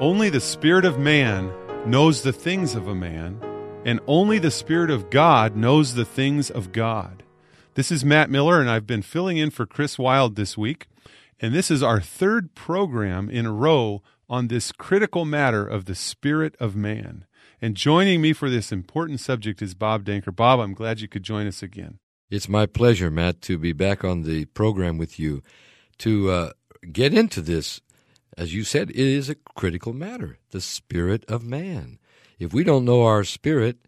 Only the Spirit of man knows the things of a man, and only the Spirit of God knows the things of God. This is Matt Miller, and I've been filling in for Chris Wilde this week. And this is our third program in a row on this critical matter of the spirit of man. And joining me for this important subject is Bob Danker. Bob, I'm glad you could join us again. It's my pleasure, Matt, to be back on the program with you to uh, get into this as you said, it is a critical matter the spirit of man. If we don't know our spirit,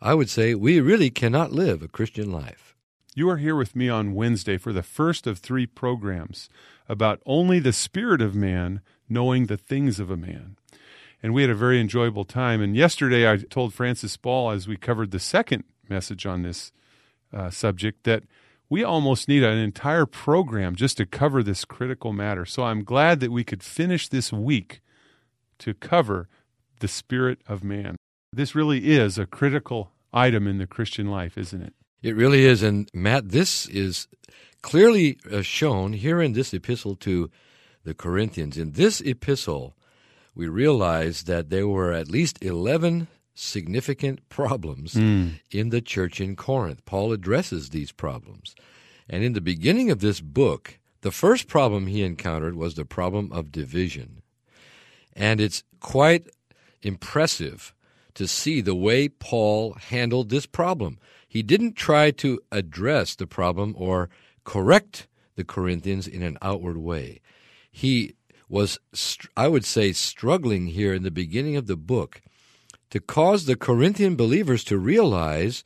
I would say we really cannot live a Christian life. You are here with me on Wednesday for the first of three programs about only the spirit of man knowing the things of a man. And we had a very enjoyable time. And yesterday I told Francis Ball, as we covered the second message on this uh, subject, that we almost need an entire program just to cover this critical matter. So I'm glad that we could finish this week to cover the spirit of man. This really is a critical item in the Christian life, isn't it? It really is. And Matt, this is clearly uh, shown here in this epistle to the Corinthians. In this epistle, we realize that there were at least 11 significant problems mm. in the church in Corinth. Paul addresses these problems. And in the beginning of this book, the first problem he encountered was the problem of division. And it's quite impressive to see the way Paul handled this problem. He didn't try to address the problem or correct the Corinthians in an outward way. He was, I would say, struggling here in the beginning of the book to cause the Corinthian believers to realize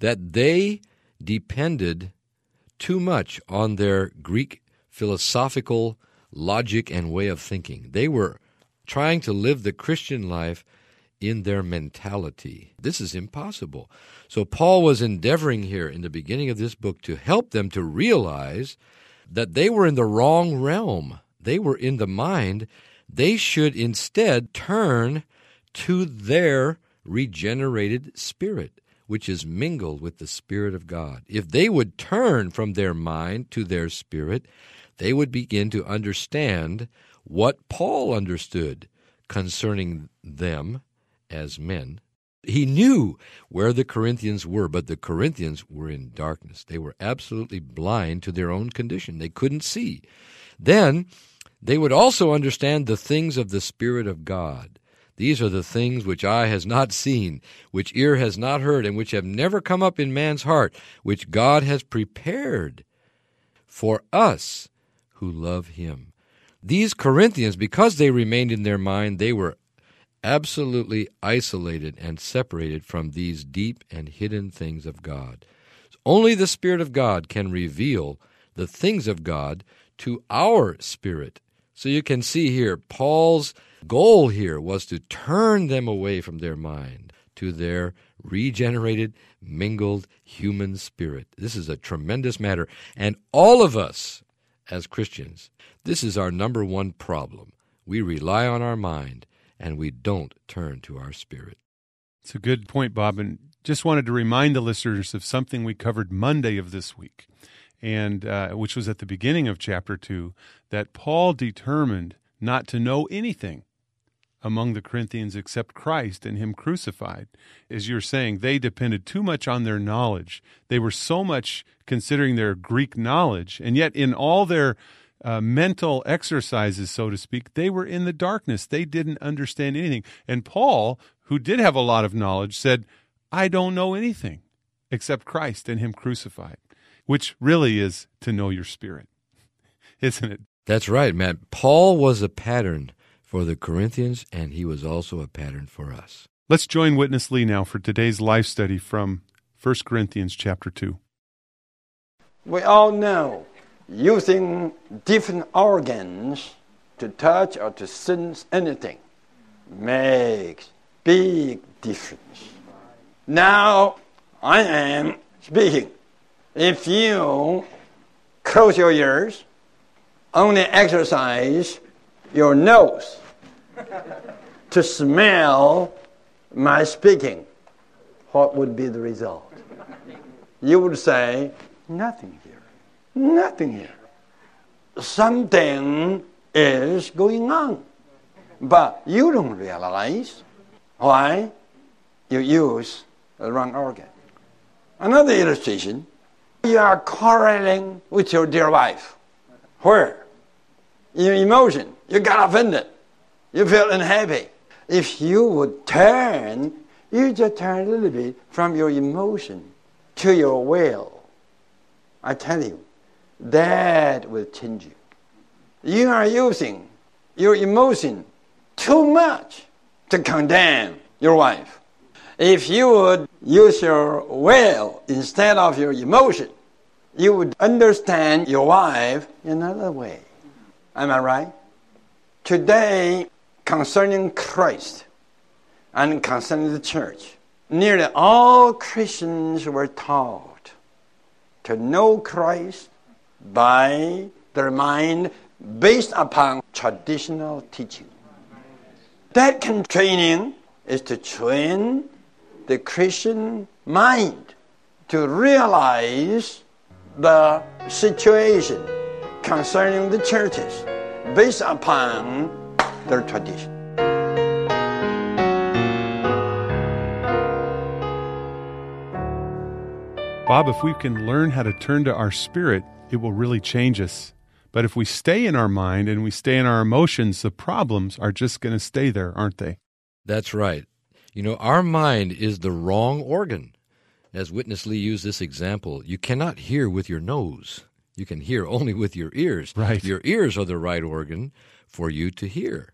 that they depended too much on their Greek philosophical logic and way of thinking. They were trying to live the Christian life in their mentality. This is impossible. So, Paul was endeavoring here in the beginning of this book to help them to realize that they were in the wrong realm. They were in the mind. They should instead turn to their regenerated spirit, which is mingled with the Spirit of God. If they would turn from their mind to their spirit, they would begin to understand what Paul understood concerning them as men. He knew where the Corinthians were, but the Corinthians were in darkness. They were absolutely blind to their own condition. They couldn't see. Then they would also understand the things of the Spirit of God. These are the things which eye has not seen, which ear has not heard, and which have never come up in man's heart, which God has prepared for us who love him. These Corinthians, because they remained in their mind, they were absolutely isolated and separated from these deep and hidden things of God. Only the Spirit of God can reveal the things of God to our spirit. So you can see here Paul's goal here was to turn them away from their mind to their regenerated, mingled human spirit. This is a tremendous matter. And all of us, as Christians, this is our number one problem. We rely on our mind and we don't turn to our spirit. It's a good point, Bob. And just wanted to remind the listeners of something we covered Monday of this week, and uh, which was at the beginning of chapter two, that Paul determined not to know anything among the Corinthians except Christ and Him crucified. As you're saying, they depended too much on their knowledge. They were so much considering their Greek knowledge, and yet in all their uh, mental exercises, so to speak, they were in the darkness. They didn't understand anything. And Paul, who did have a lot of knowledge, said, I don't know anything except Christ and Him crucified, which really is to know your spirit, isn't it? That's right, Matt. Paul was a pattern for the Corinthians, and he was also a pattern for us. Let's join Witness Lee now for today's life study from 1 Corinthians chapter 2. We all know using different organs to to touch or to sense anything makes big difference. Now I am speaking. If you close your ears, only exercise your nose to smell my speaking, what would be the result? You would say, nothing here. Nothing here. Something is going on. But you don't realize why you use the wrong organ. Another illustration you are quarreling with your dear wife. Where? In your emotion. You got offended. You feel unhappy. If you would turn, you just turn a little bit from your emotion to your will. I tell you, that will change you. You are using your emotion too much to condemn your wife. If you would use your will instead of your emotion, you would understand your wife in another way. Am I right? Today, concerning Christ and concerning the church, nearly all Christians were taught to know Christ by their mind based upon traditional teaching. That of training is to train the Christian mind to realize the situation concerning the churches based upon their tradition. Bob, if we can learn how to turn to our spirit, it will really change us. But if we stay in our mind and we stay in our emotions, the problems are just going to stay there, aren't they? That's right. You know, our mind is the wrong organ. As Witness Lee used this example, you cannot hear with your nose. You can hear only with your ears. Right. Your ears are the right organ for you to hear.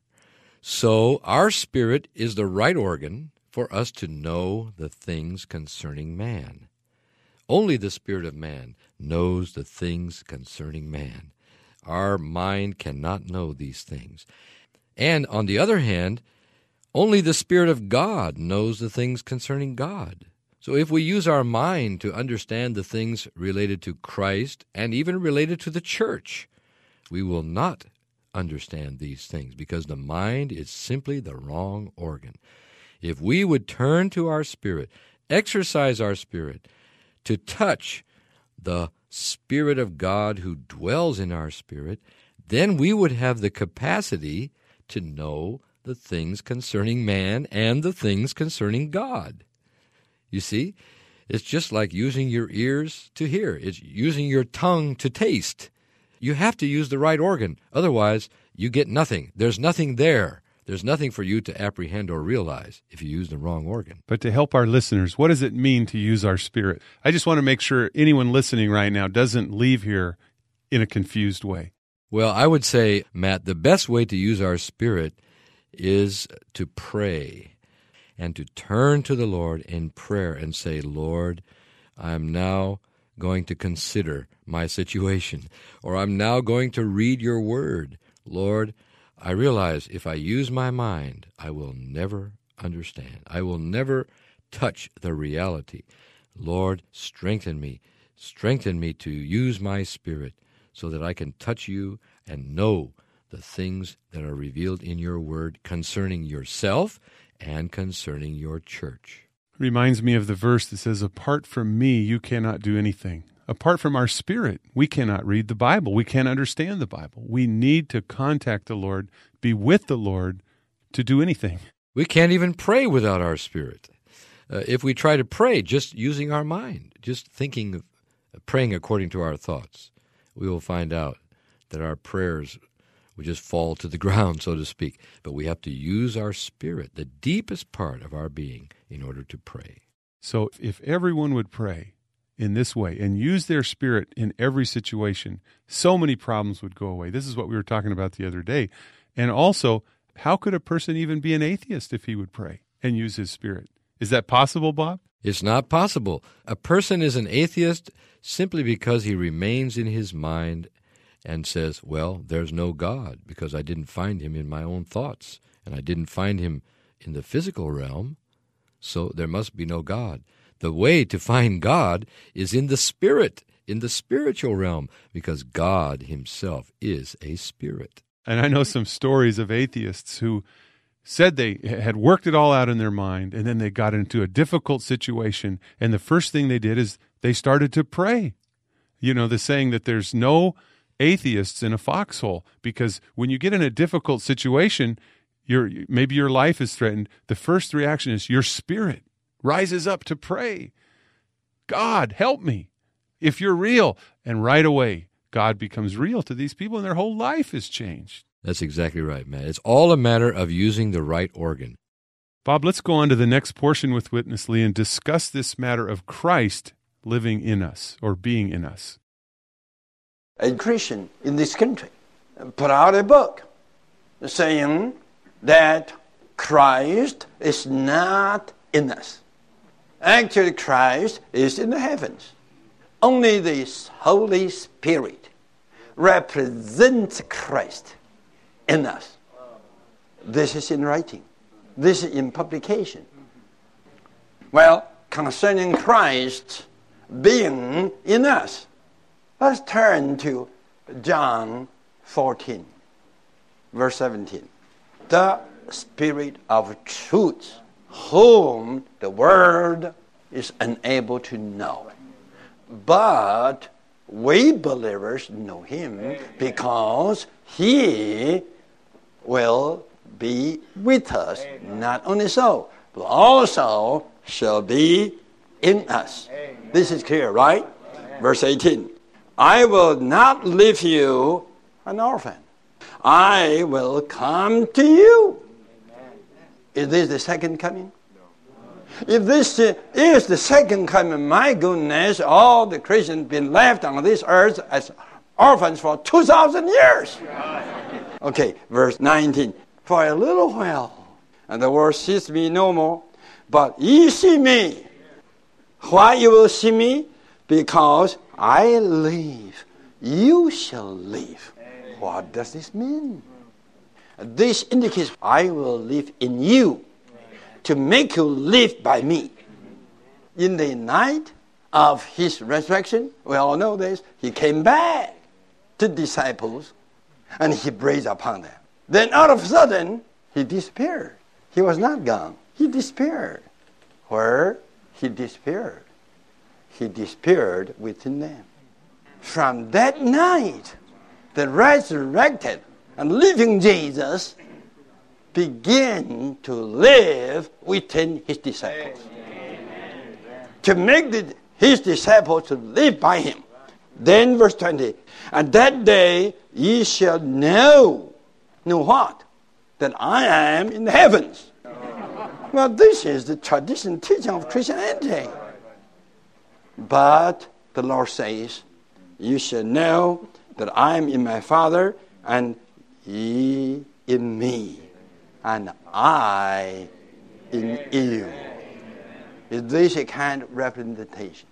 So our spirit is the right organ for us to know the things concerning man. Only the spirit of man knows the things concerning man. Our mind cannot know these things. And on the other hand, only the Spirit of God knows the things concerning God. So if we use our mind to understand the things related to Christ and even related to the church, we will not understand these things because the mind is simply the wrong organ. If we would turn to our spirit, exercise our spirit, to touch the Spirit of God who dwells in our spirit, then we would have the capacity to know the things concerning man and the things concerning God. You see, it's just like using your ears to hear, it's using your tongue to taste. You have to use the right organ, otherwise, you get nothing. There's nothing there. There's nothing for you to apprehend or realize if you use the wrong organ. But to help our listeners, what does it mean to use our spirit? I just want to make sure anyone listening right now doesn't leave here in a confused way. Well, I would say, Matt, the best way to use our spirit is to pray and to turn to the Lord in prayer and say, Lord, I am now going to consider my situation, or I'm now going to read your word. Lord, I realize if I use my mind, I will never understand. I will never touch the reality. Lord, strengthen me. Strengthen me to use my spirit so that I can touch you and know the things that are revealed in your word concerning yourself and concerning your church. Reminds me of the verse that says, Apart from me, you cannot do anything. Apart from our spirit, we cannot read the Bible. We can't understand the Bible. We need to contact the Lord, be with the Lord to do anything. We can't even pray without our spirit. Uh, if we try to pray just using our mind, just thinking praying according to our thoughts, we will find out that our prayers would just fall to the ground, so to speak. But we have to use our spirit, the deepest part of our being, in order to pray. So if everyone would pray in this way and use their spirit in every situation, so many problems would go away. This is what we were talking about the other day. And also, how could a person even be an atheist if he would pray and use his spirit? Is that possible, Bob? It's not possible. A person is an atheist simply because he remains in his mind and says, Well, there's no God because I didn't find him in my own thoughts and I didn't find him in the physical realm, so there must be no God. The way to find God is in the spirit, in the spiritual realm, because God himself is a spirit. And I know some stories of atheists who said they had worked it all out in their mind and then they got into a difficult situation and the first thing they did is they started to pray. You know, the saying that there's no atheists in a foxhole because when you get in a difficult situation, your maybe your life is threatened, the first reaction is your spirit rises up to pray. God, help me. If you're real, and right away God becomes real to these people and their whole life is changed. That's exactly right, Matt. It's all a matter of using the right organ. Bob, let's go on to the next portion with Witness Lee and discuss this matter of Christ living in us or being in us. A Christian in this country put out a book saying that Christ is not in us. Actually, Christ is in the heavens. Only the Holy Spirit represents Christ in us. This is in writing. This is in publication. Well, concerning Christ being in us, let's turn to John 14, verse 17. The Spirit of truth, whom the world is unable to know. But we believers know him because he will be with us. Not only so, but also shall be in us. This is clear, right? Verse 18 I will not leave you an orphan, I will come to you. Is this the second coming? If this is the second coming, my goodness, all the Christians been left on this earth as orphans for 2,000 years. Okay, verse 19. For a little while, and the world sees me no more, but ye see me. Why you will see me? Because I live, you shall live. What does this mean? This indicates I will live in you to make you live by me. In the night of his resurrection, we all know this, he came back to disciples and he breathed upon them. Then all of a sudden, he disappeared. He was not gone. He disappeared. Where he disappeared? He disappeared within them. From that night, the resurrected and living Jesus began to live within his disciples. To make the, his disciples to live by him. Then verse 20, and that day ye shall know, know what? That I am in the heavens. Well, this is the tradition teaching of Christianity. But the Lord says, You shall know that I am in my Father, and ye in me, and I in you. Is this a kind of representation?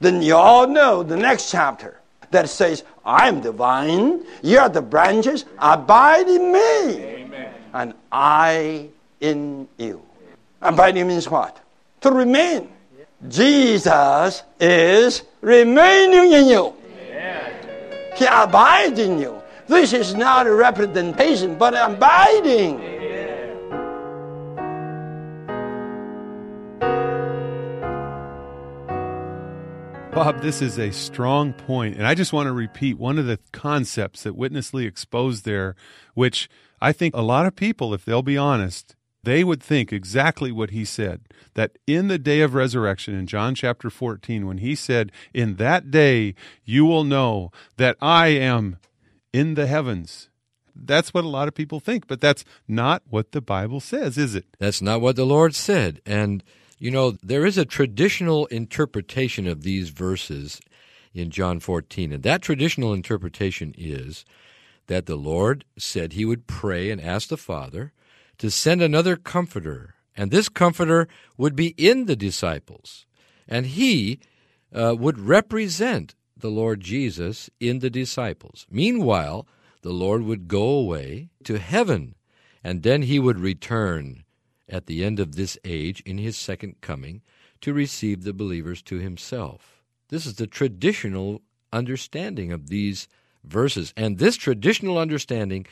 Then you all know the next chapter that says, I am the vine, you are the branches, abide in me, Amen. and I in you. Abiding means what? To remain. Jesus is remaining in you. He abides in you. This is not a representation, but abiding. Bob, this is a strong point, and I just want to repeat one of the concepts that Witness Lee exposed there, which I think a lot of people, if they'll be honest, they would think exactly what he said. That in the day of resurrection, in John chapter 14, when he said, In that day you will know that I am in the heavens. That's what a lot of people think, but that's not what the Bible says, is it? That's not what the Lord said. And you know, there is a traditional interpretation of these verses in John 14, and that traditional interpretation is that the Lord said he would pray and ask the Father to send another comforter, and this comforter would be in the disciples, and he uh, would represent the Lord Jesus in the disciples. Meanwhile, the Lord would go away to heaven, and then he would return at the end of this age in his second coming to receive the believers to himself. This is the traditional understanding of these verses. And this traditional understanding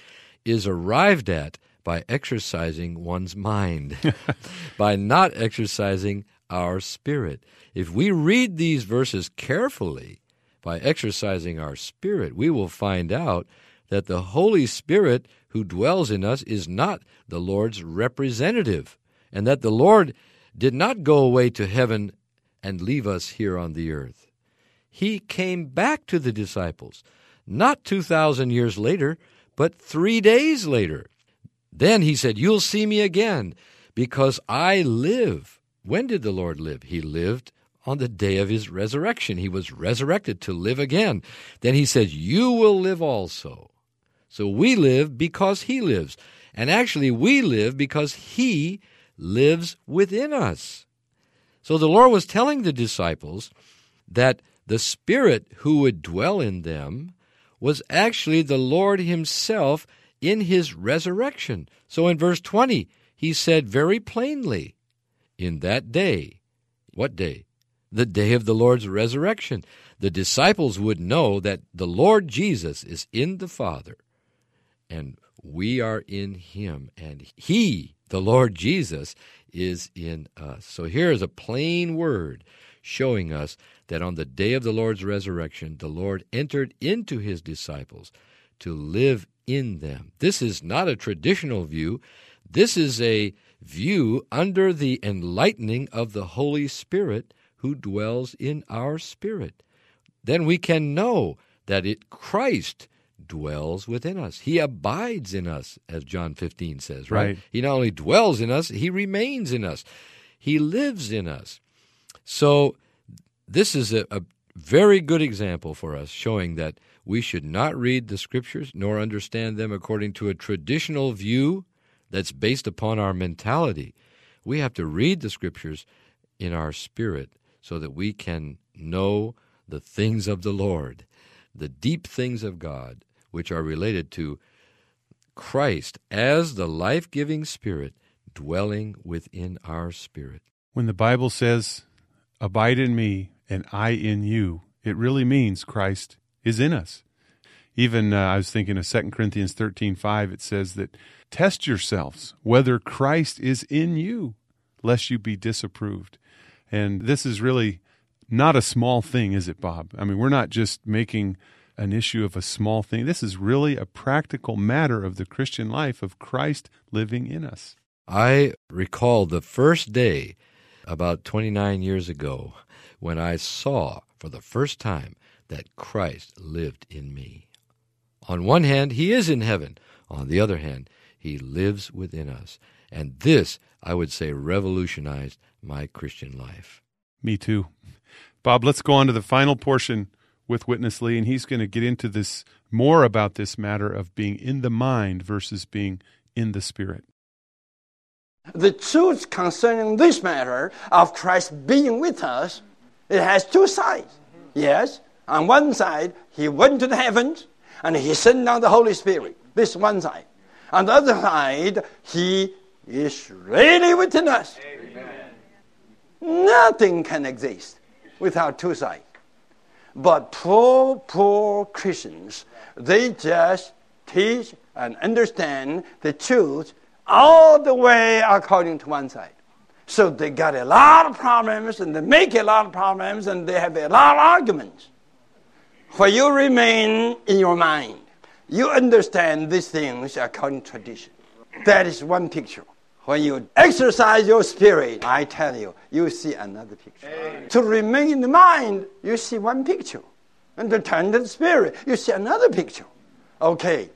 is arrived at by exercising one's mind, by not exercising our spirit. If we read these verses carefully, by exercising our spirit, we will find out that the Holy Spirit who dwells in us is not the Lord's representative, and that the Lord did not go away to heaven and leave us here on the earth. He came back to the disciples, not 2,000 years later, but three days later. Then he said, You'll see me again because I live. When did the Lord live? He lived on the day of his resurrection. He was resurrected to live again. Then he says, You will live also. So we live because he lives. And actually, we live because he lives within us. So the Lord was telling the disciples that the Spirit who would dwell in them was actually the Lord Himself in His resurrection. So in verse 20, He said very plainly, In that day, what day? The day of the Lord's resurrection. The disciples would know that the Lord Jesus is in the Father, and we are in Him, and He, the Lord Jesus, is in us. So here is a plain word showing us that on the day of the Lord's resurrection, the Lord entered into his disciples to live in them. This is not a traditional view. This is a view under the enlightening of the Holy Spirit who dwells in our spirit. Then we can know that it Christ dwells within us. He abides in us, as John 15 says, right? Right. He not only dwells in us, he remains in us. He lives in us. So this is a, a very good example for us, showing that we should not read the scriptures nor understand them according to a traditional view that's based upon our mentality. We have to read the scriptures in our spirit so that we can know the things of the Lord, the deep things of God, which are related to Christ as the life giving Spirit dwelling within our spirit. When the Bible says, Abide in me and I in you, it really means Christ is in us. Even uh, I was thinking of 2 Corinthians 13:5 it says that test yourselves whether Christ is in you lest you be disapproved. And this is really not a small thing, is it, Bob? I mean, we're not just making an issue of a small thing. This is really a practical matter of the Christian life of Christ living in us. I recall the first day about 29 years ago when I saw for the first time that Christ lived in me. On one hand, he is in heaven. On the other hand, he lives within us. And this, I would say, revolutionized my Christian life. Me too. Bob, let's go on to the final portion with Witness Lee, and he's going to get into this more about this matter of being in the mind versus being in the spirit. The truth concerning this matter of Christ being with us, it has two sides. Yes, on one side, he went to the heavens and he sent down the Holy Spirit. This one side. On the other side, he is really within us. Nothing can exist without two sides. But poor, poor Christians, they just teach and understand the truth all the way according to one side. So they got a lot of problems and they make a lot of problems and they have a lot of arguments. Where you remain in your mind, you understand these things according to tradition. That is one picture. When you exercise your spirit, I tell you, you see another picture. To remain in the mind, you see one picture. And to turn to the spirit, you see another picture. Okay.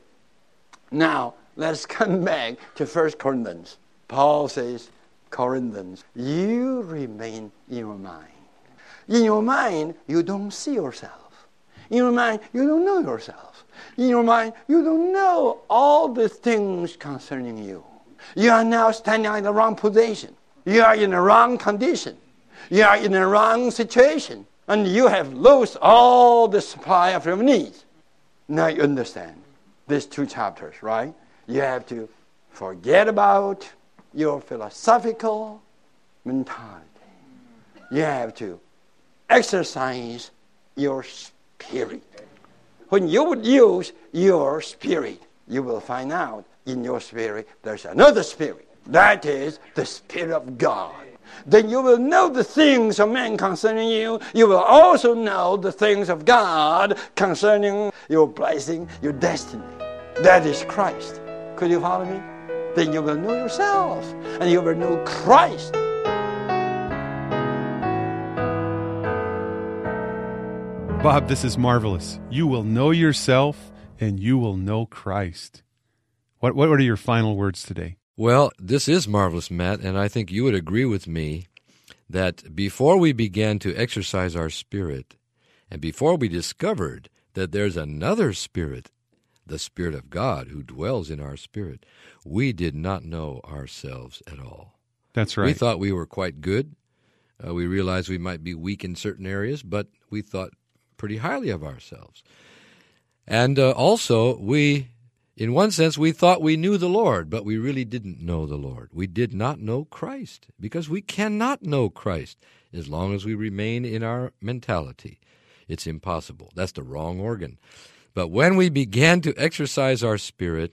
Now, let's come back to 1 Corinthians. Paul says, Corinthians, you remain in your mind. In your mind, you don't see yourself. In your mind, you don't know yourself. In your mind, you don't know all the things concerning you. You are now standing in the wrong position. You are in the wrong condition. You are in the wrong situation. and you have lost all the supply of your needs. Now you understand these two chapters, right? You have to forget about your philosophical mentality. You have to exercise your spirit. When you would use your spirit, you will find out in your spirit there's another spirit. That is the Spirit of God. Then you will know the things of man concerning you. You will also know the things of God concerning your blessing, your destiny. That is Christ. Could you follow me? Then you will know yourself and you will know Christ. Bob, this is marvelous. You will know yourself and you will know Christ. What, what are your final words today? Well, this is marvelous, Matt, and I think you would agree with me that before we began to exercise our spirit, and before we discovered that there's another spirit, the Spirit of God, who dwells in our spirit, we did not know ourselves at all. That's right. We thought we were quite good. Uh, we realized we might be weak in certain areas, but we thought pretty highly of ourselves. And uh, also, we in one sense, we thought we knew the Lord, but we really didn't know the Lord. We did not know Christ because we cannot know Christ as long as we remain in our mentality. It's impossible. That's the wrong organ. But when we began to exercise our spirit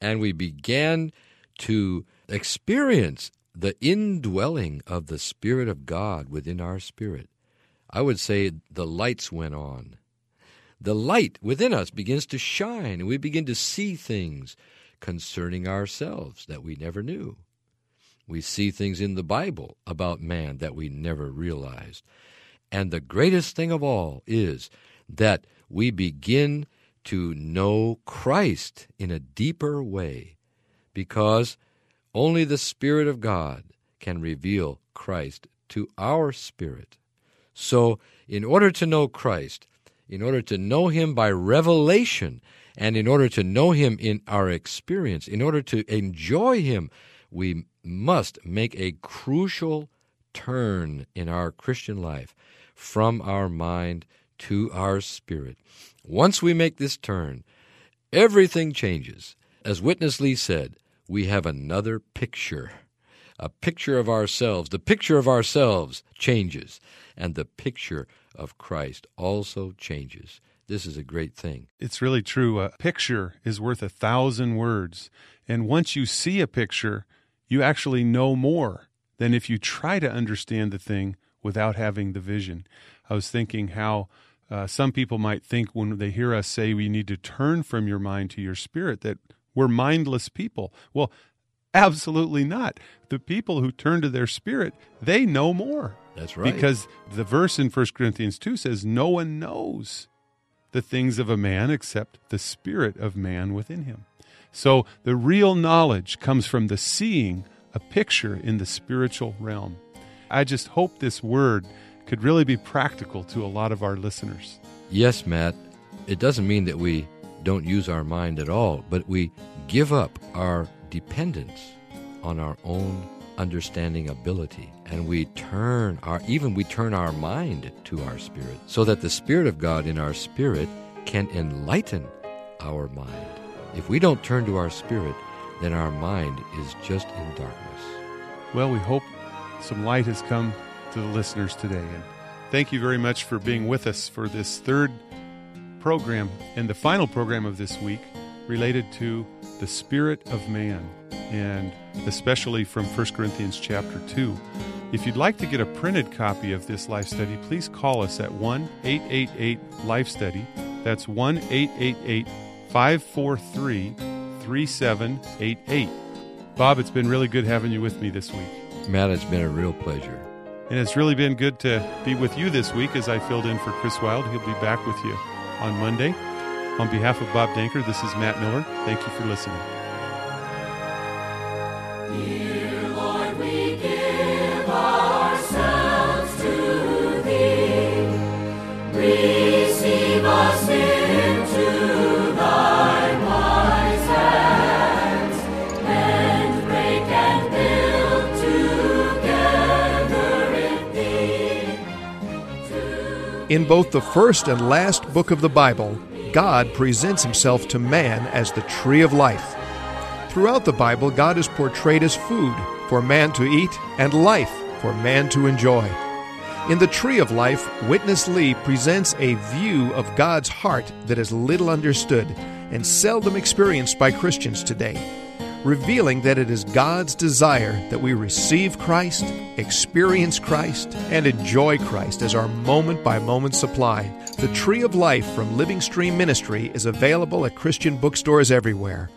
and we began to experience the indwelling of the Spirit of God within our spirit, I would say the lights went on the light within us begins to shine, and we begin to see things concerning ourselves that we never knew. We see things in the Bible about man that we never realized. And the greatest thing of all is that we begin to know Christ in a deeper way because only the Spirit of God can reveal Christ to our spirit. So, in order to know Christ, in order to know Him by revelation, and in order to know Him in our experience, in order to enjoy Him, we must make a crucial turn in our Christian life from our mind to our spirit. Once we make this turn, everything changes. As Witness Lee said, we have another picture. A picture of ourselves. The picture of ourselves changes, and the picture of Christ also changes. This is a great thing. It's really true. A picture is worth a thousand words. And once you see a picture, you actually know more than if you try to understand the thing without having the vision. I was thinking how uh, some people might think when they hear us say we need to turn from your mind to your spirit that we're mindless people. Well, absolutely not. The people who turn to their spirit, they know more. That's right. Because the verse in 1 Corinthians 2 says, No one knows the things of a man except the spirit of man within him. So the real knowledge comes from the seeing a picture in the spiritual realm. I just hope this word could really be practical to a lot of our listeners. Yes, Matt. It doesn't mean that we don't use our mind at all, but we give up our dependence on our own understanding ability and we turn our even we turn our mind to our spirit so that the spirit of god in our spirit can enlighten our mind. If we don't turn to our spirit then our mind is just in darkness. Well we hope some light has come to the listeners today and thank you very much for being with us for this third program and the final program of this week related to the spirit of man and especially from 1 Corinthians chapter 2. If you'd like to get a printed copy of this life study, please call us at 1 888 Life Study. That's 1 888 543 3788. Bob, it's been really good having you with me this week. Matt, it's been a real pleasure. And it's really been good to be with you this week as I filled in for Chris Wilde. He'll be back with you on Monday. On behalf of Bob Danker, this is Matt Miller. Thank you for listening. Dear Lord, we give ourselves to Thee. Receive us into Thy wise hands, and break and build together Thee. In both the first and last book of the Bible, God presents himself to man as the tree of life. Throughout the Bible, God is portrayed as food for man to eat and life for man to enjoy. In The Tree of Life, Witness Lee presents a view of God's heart that is little understood and seldom experienced by Christians today, revealing that it is God's desire that we receive Christ, experience Christ, and enjoy Christ as our moment by moment supply. The Tree of Life from Living Stream Ministry is available at Christian bookstores everywhere.